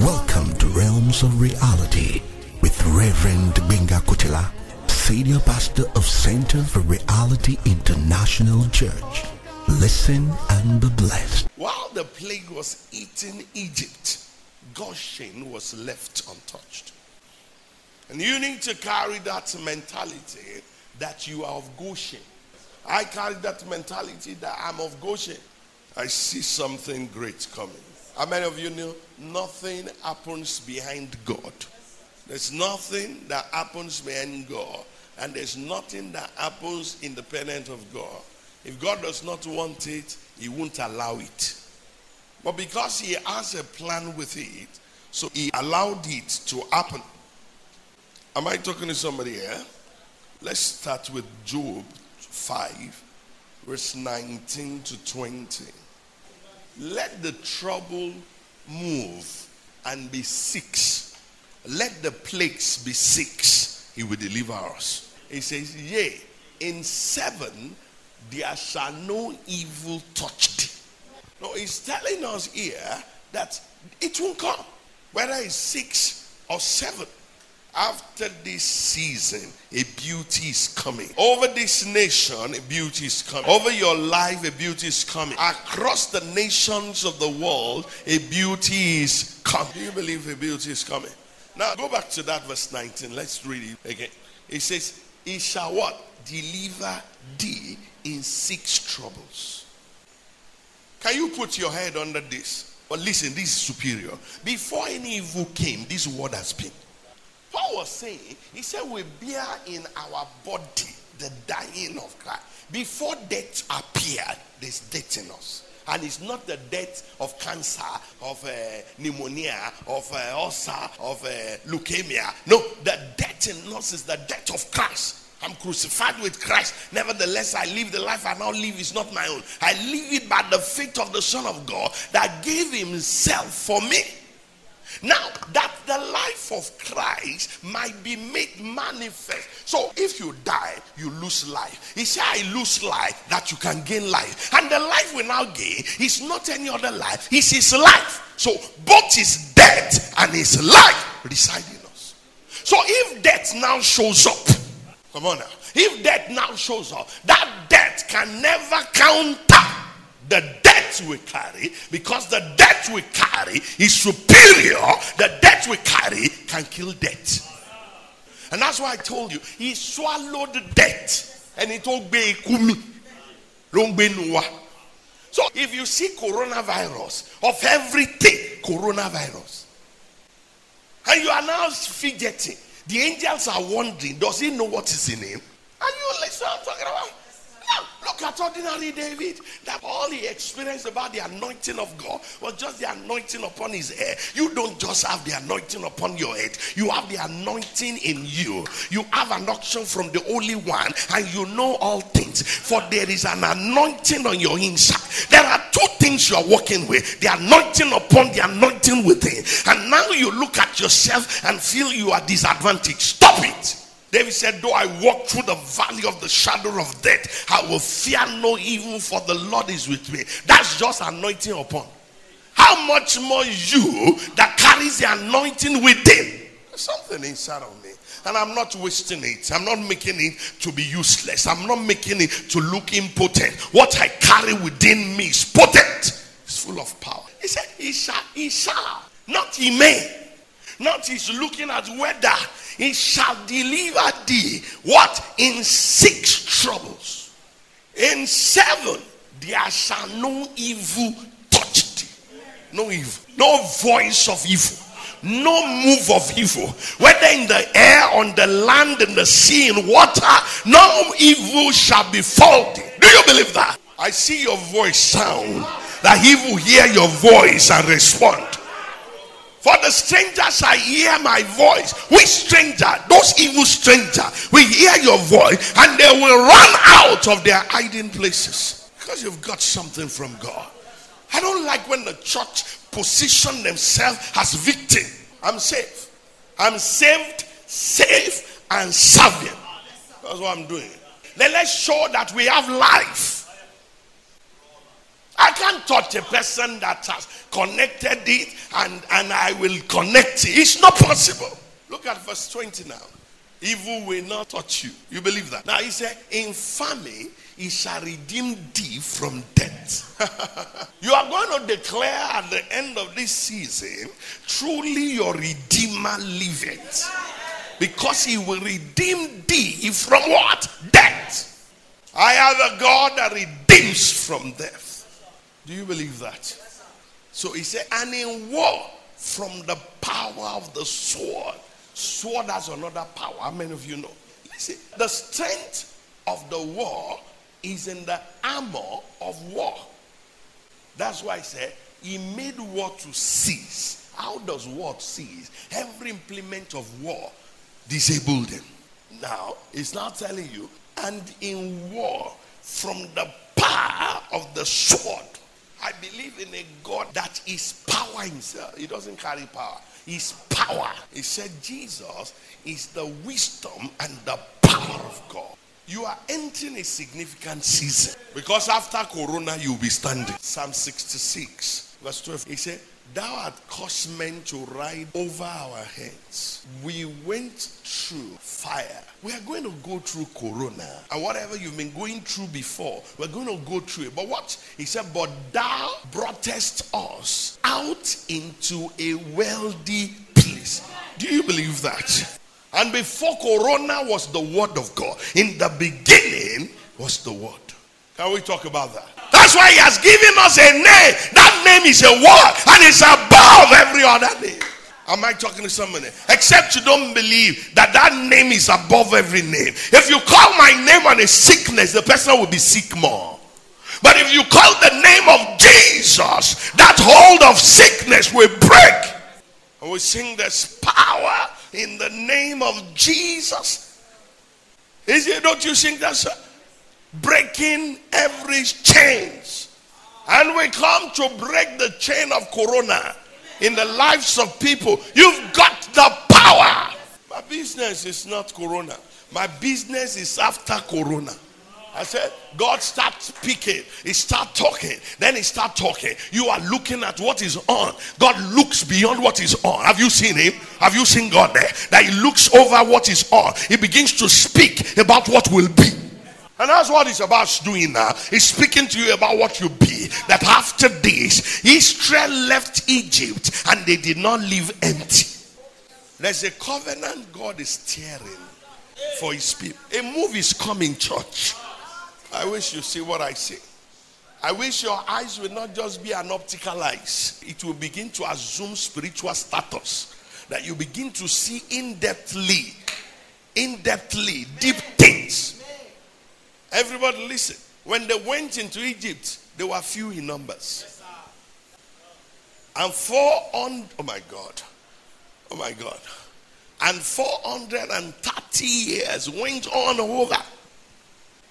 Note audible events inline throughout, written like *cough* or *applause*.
Welcome to Realms of Reality with Reverend Benga Kutila, Senior Pastor of Center for Reality International Church. Listen and be blessed. While the plague was eating Egypt, Goshen was left untouched. And you need to carry that mentality that you are of Goshen. I carry that mentality that I'm of Goshen. I see something great coming. How many of you know nothing happens behind God? There's nothing that happens behind God, and there's nothing that happens independent of God. If God does not want it, He won't allow it. But because He has a plan with it, so He allowed it to happen. Am I talking to somebody here? Let's start with Job 5, verse 19 to 20. Let the trouble move and be six. Let the plagues be six. He will deliver us. He says, Yea, in seven there shall no evil touch thee. No, he's telling us here that it won't come, whether it's six or seven. After this season, a beauty is coming. Over this nation, a beauty is coming. Over your life, a beauty is coming. Across the nations of the world, a beauty is coming. Do you believe a beauty is coming? Now, go back to that verse 19. Let's read it again. It says, He shall what? Deliver thee in six troubles. Can you put your head under this? But listen, this is superior. Before any evil came, this word has been. Paul was saying, he said, we bear in our body the dying of Christ. Before death appeared, there's death in us. And it's not the death of cancer, of uh, pneumonia, of uh, ulcer, of uh, leukemia. No, the death in us is the death of Christ. I'm crucified with Christ. Nevertheless, I live the life I now live is not my own. I live it by the faith of the Son of God that gave himself for me. Now, that the life of Christ might be made manifest. So, if you die, you lose life. He said, I lose life that you can gain life. And the life we now gain is not any other life, it's his life. So, both his death and his life reside in us. So, if death now shows up, come on now, if death now shows up, that death can never counter the debt we carry because the debt we carry is superior. The debt we carry can kill debt. And that's why I told you, he swallowed debt and he told me, So if you see coronavirus, of everything, coronavirus, and you are now fidgeting, the angels are wondering, does he know what is in him? Are you listening? I'm talking about? Look at ordinary David. That all he experienced about the anointing of God was just the anointing upon his head. You don't just have the anointing upon your head, you have the anointing in you. You have an unction from the Holy One, and you know all things. For there is an anointing on your inside. There are two things you are working with the anointing upon the anointing within. And now you look at yourself and feel you are disadvantaged. Stop it. David said, Though I walk through the valley of the shadow of death, I will fear no evil, for the Lord is with me. That's just anointing upon. How much more you that carries the anointing within? There's something inside of me. And I'm not wasting it. I'm not making it to be useless. I'm not making it to look impotent. What I carry within me is potent. It's full of power. He said, He shall, he shall. Not he may. Not he's looking at whether he shall deliver thee what? In six troubles. In seven there shall no evil touch thee. No evil. No voice of evil. No move of evil. Whether in the air on the land in the sea in water no evil shall befall thee. Do you believe that? I see your voice sound that he will hear your voice and respond for the stranger shall hear my voice. Which stranger? Those evil stranger will hear your voice and they will run out of their hiding places. Because you've got something from God. I don't like when the church position themselves as victim. I'm safe. I'm saved, safe, and serving. That's what I'm doing. Then let's show that we have life. I can't touch a person that has connected it and, and I will connect it. It's not possible. Look at verse 20 now. Evil will not touch you. You believe that? Now he said, In famine, he shall redeem thee from death. *laughs* you are going to declare at the end of this season, truly your Redeemer liveth. Because he will redeem thee from what? Death. I have a God that redeems from death. Do you believe that? So he said, and in war from the power of the sword. Sword has another power. How many of you know? Listen, the strength of the war is in the armor of war. That's why I said he made war to cease. How does war cease? Every implement of war disabled them. Now, it's not telling you, and in war from the power of the sword. I believe in a God that is power himself. He doesn't carry power. He's power. He said Jesus is the wisdom and the power of God. You are entering a significant season because after Corona, you'll be standing. Psalm 66, verse 12. He said, Thou art caused men to ride over our heads. We went through fire. We are going to go through Corona. And whatever you've been going through before, we're going to go through it. But what? He said, But thou broughtest us out into a wealthy place. Do you believe that? And before Corona was the word of God. In the beginning was the word. Can we talk about that? That's why he has given us a name. That name is a word and it's above every other name. Am I talking to somebody? Except you don't believe that that name is above every name. If you call my name on a sickness, the person will be sick more. But if you call the name of Jesus, that hold of sickness will break. And we sing this power in the name of Jesus. Is it? Don't you sing that? Sir? Breaking every chains. And we come to break the chain of corona in the lives of people. You've got the power. My business is not corona. My business is after corona. I said, God start speaking. He start talking. Then he start talking. You are looking at what is on. God looks beyond what is on. Have you seen him? Have you seen God there? That he looks over what is on. He begins to speak about what will be. And that's what he's about doing now. He's speaking to you about what you be. That after this, Israel left Egypt and they did not leave empty. There's a covenant God is tearing for his people. A move is coming, church. I wish you see what I say. I wish your eyes will not just be an optical eyes. It will begin to assume spiritual status. That you begin to see in depthly, in depthly, deep things Everybody listen. When they went into Egypt, they were few in numbers. And 400, oh my God, oh my God. And 430 years went on over.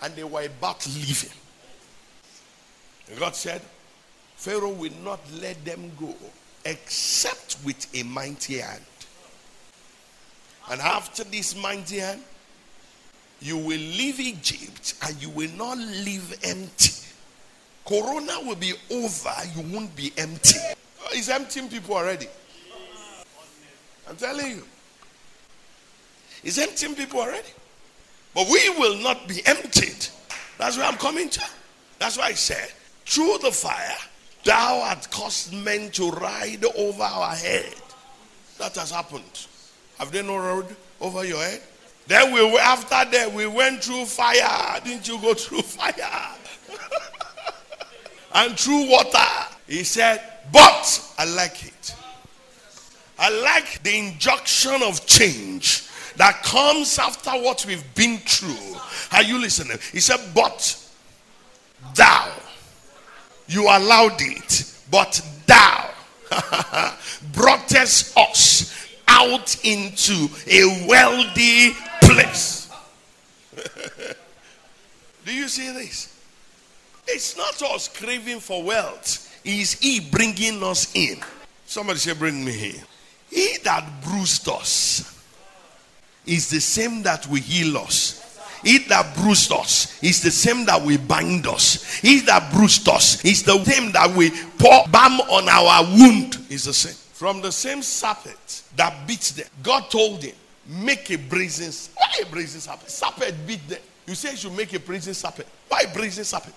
And they were about leaving. And God said, Pharaoh will not let them go except with a mighty hand. And after this mighty hand, you will leave Egypt and you will not leave empty. Corona will be over, you won't be empty. Uh, it's emptying people already. I'm telling you. It's emptying people already. But we will not be emptied. That's where I'm coming to. That's why I said, through the fire, thou art caused men to ride over our head. That has happened. Have they no road over your head? Then we after that we went through fire. Didn't you go through *laughs* fire? and through water. He said, but I like it. I like the injunction of change that comes after what we've been through. Are you listening? He said, but thou, you allowed it, but thou *laughs* broughtest us out into a wealthy place. *laughs* Do you see this? It's not us craving for wealth, it's He bringing us in. Somebody say, Bring me here. He that bruised us is the same that will heal us. He that bruised us is the same that will bind us. He that bruised us is the same that will pour balm on our wound. Is the same. From the same serpent that beats them, God told him, make a brazen. Why a brazen serpent? Serpent beat them. You say you should make a brazen serpent. Why brazen serpent?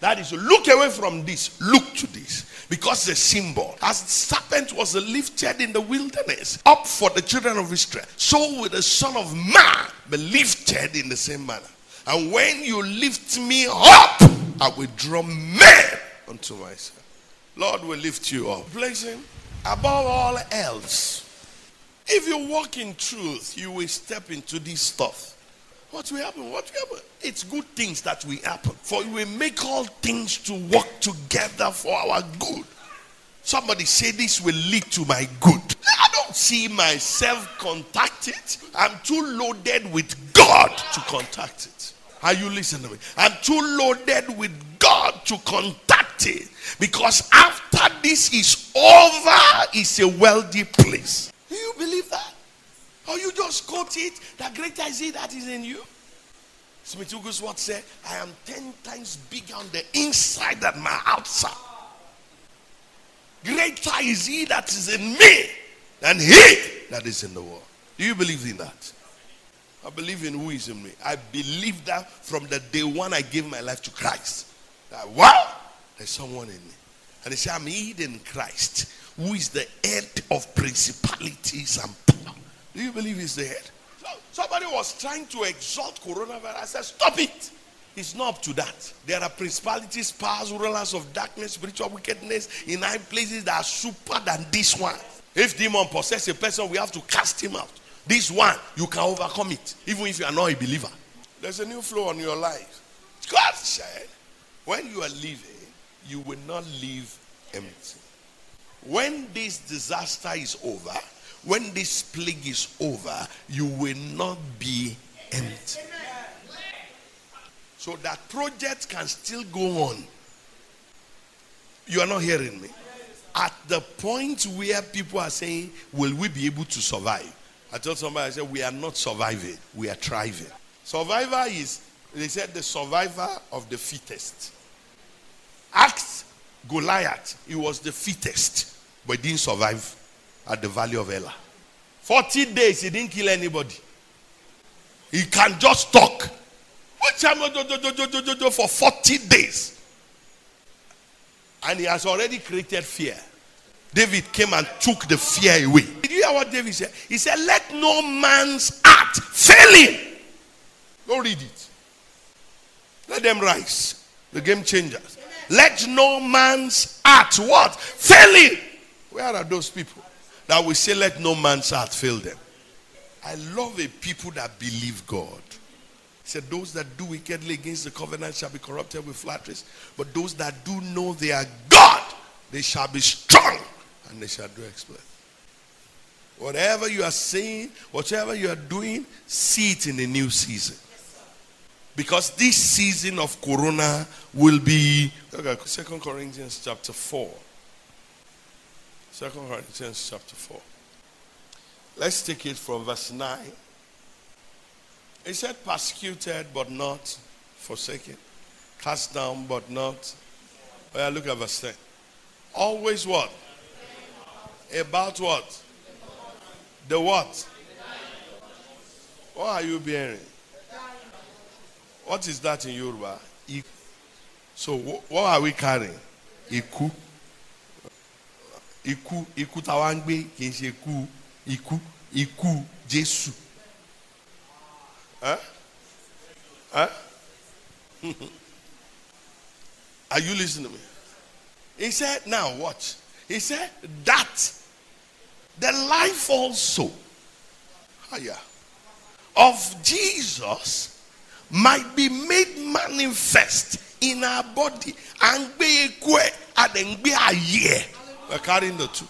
That is, look away from this, look to this. Because the symbol, as the serpent was lifted in the wilderness up for the children of Israel, so will the Son of Man be lifted in the same manner. And when you lift me up, I will draw men unto myself. Lord will lift you up. Place him above all else. If you walk in truth, you will step into this stuff. What will happen? What will happen? It's good things that will happen. For we make all things to work together for our good. Somebody say this will lead to my good. I don't see myself contact it. I'm too loaded with God to contact it. Are you listening to me? I'm too loaded with God to contact it. Because after this is over, it's a wealthy place. Do you believe that? Or you just quote it that greater is he that is in you? Smith Wigglesworth said, I am ten times bigger on the inside than my outside. Greater is he that is in me than he that is in the world. Do you believe in that? I believe in who is in me. I believe that from the day one I gave my life to Christ. That wow, there's someone in me. And they say, I'm hid in Christ, who is the head of principalities and power. Do you believe he's the head? So, somebody was trying to exalt coronavirus. I said, Stop it. It's not up to that. There are principalities, powers, rulers of darkness, spiritual wickedness in high places that are super than this one. If demon possess a person, we have to cast him out. This one, you can overcome it, even if you are not a believer. There's a new flow on your life. God said, when you are living, you will not live empty. When this disaster is over, when this plague is over, you will not be empty. So that project can still go on. You are not hearing me. At the point where people are saying, Will we be able to survive? I told somebody, I said, We are not surviving, we are thriving. Survivor is, they said, the survivor of the fittest. Ask Goliath, he was the fittest, but he didn't survive at the valley of Elah. 40 days, he didn't kill anybody. He can just talk. For 40 days. And he has already created fear. David came and took the fear away. Did you hear what David said? He said, Let no man's heart fail him. Go read it. Let them rise. The game changers. Let no man's heart what? Fail him. Where are those people that will say, Let no man's heart fail them? I love a people that believe God. He said, Those that do wickedly against the covenant shall be corrupted with flatteries. But those that do know their God, they shall be strong and they shall do exploit. Whatever you are saying, whatever you are doing, see it in the new season. Because this season of Corona will be. 2 Corinthians chapter 4. 2 Corinthians chapter 4. Let's take it from verse 9. He said, persecuted but not forsaken, cast down but not. Oh, yeah, look at verse 10. Always what? About what? The what? What are you bearing? What is that in Yoruba? So what are we carrying? Iku. Iku. Iku tawangbe kì í ṣe ikú. Iku. Iku Jésù. Huh? Huh? *laughs* Are you listening to me? He said, now watch. He said that the life also of Jesus might be made manifest in our body and be and a year. We're carrying the two.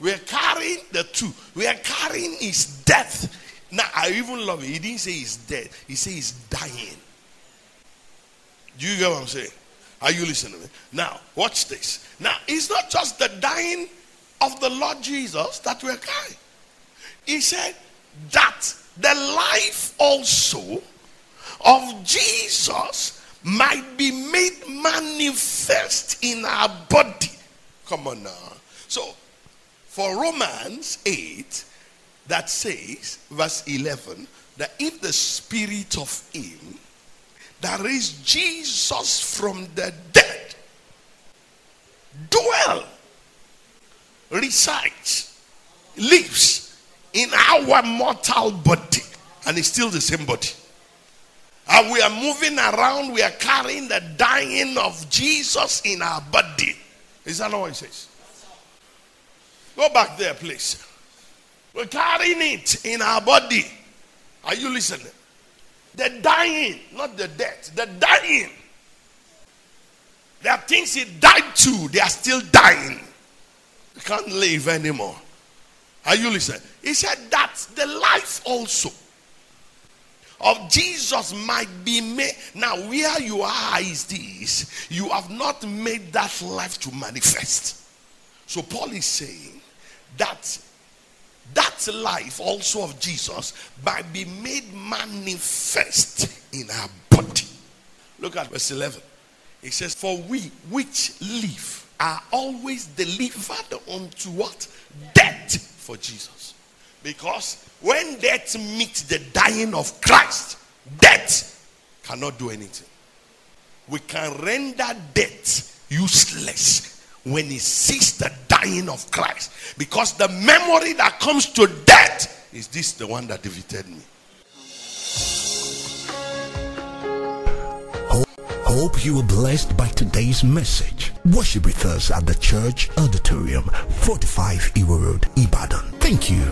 We're carrying the two. We are carrying his death. Now I even love it. He didn't say he's dead. He said he's dying. Do you get what I'm saying? Are you listening to me? Now, watch this. Now, it's not just the dying of the Lord Jesus that we're carrying. He said that the life also of Jesus might be made manifest in our body. Come on now. So, for Romans 8, that says, verse 11, that if the spirit of him that raised Jesus from the dead dwell, resides, lives in our mortal body, and it's still the same body. And we are moving around, we are carrying the dying of Jesus in our body. Is that not what it says? Go back there, please. We're carrying it in our body. Are you listening? The dying, not the death, the dying. There are things he died to, they are still dying. Can't live anymore. Are you listening? He said that the life also of Jesus might be made. Now, where you are is this you have not made that life to manifest. So, Paul is saying that that life also of Jesus might be made manifest in our body. Look at verse 11. It says, For we which live are always delivered unto what? Death for Jesus. Because when death meets the dying of Christ, death cannot do anything. We can render death useless when he sees the dying of Christ. Because the memory that comes to death is this the one that defeated me. Hope you were blessed by today's message. Worship with us at the church auditorium, 45 Iwo Road, Ibadan. Thank you.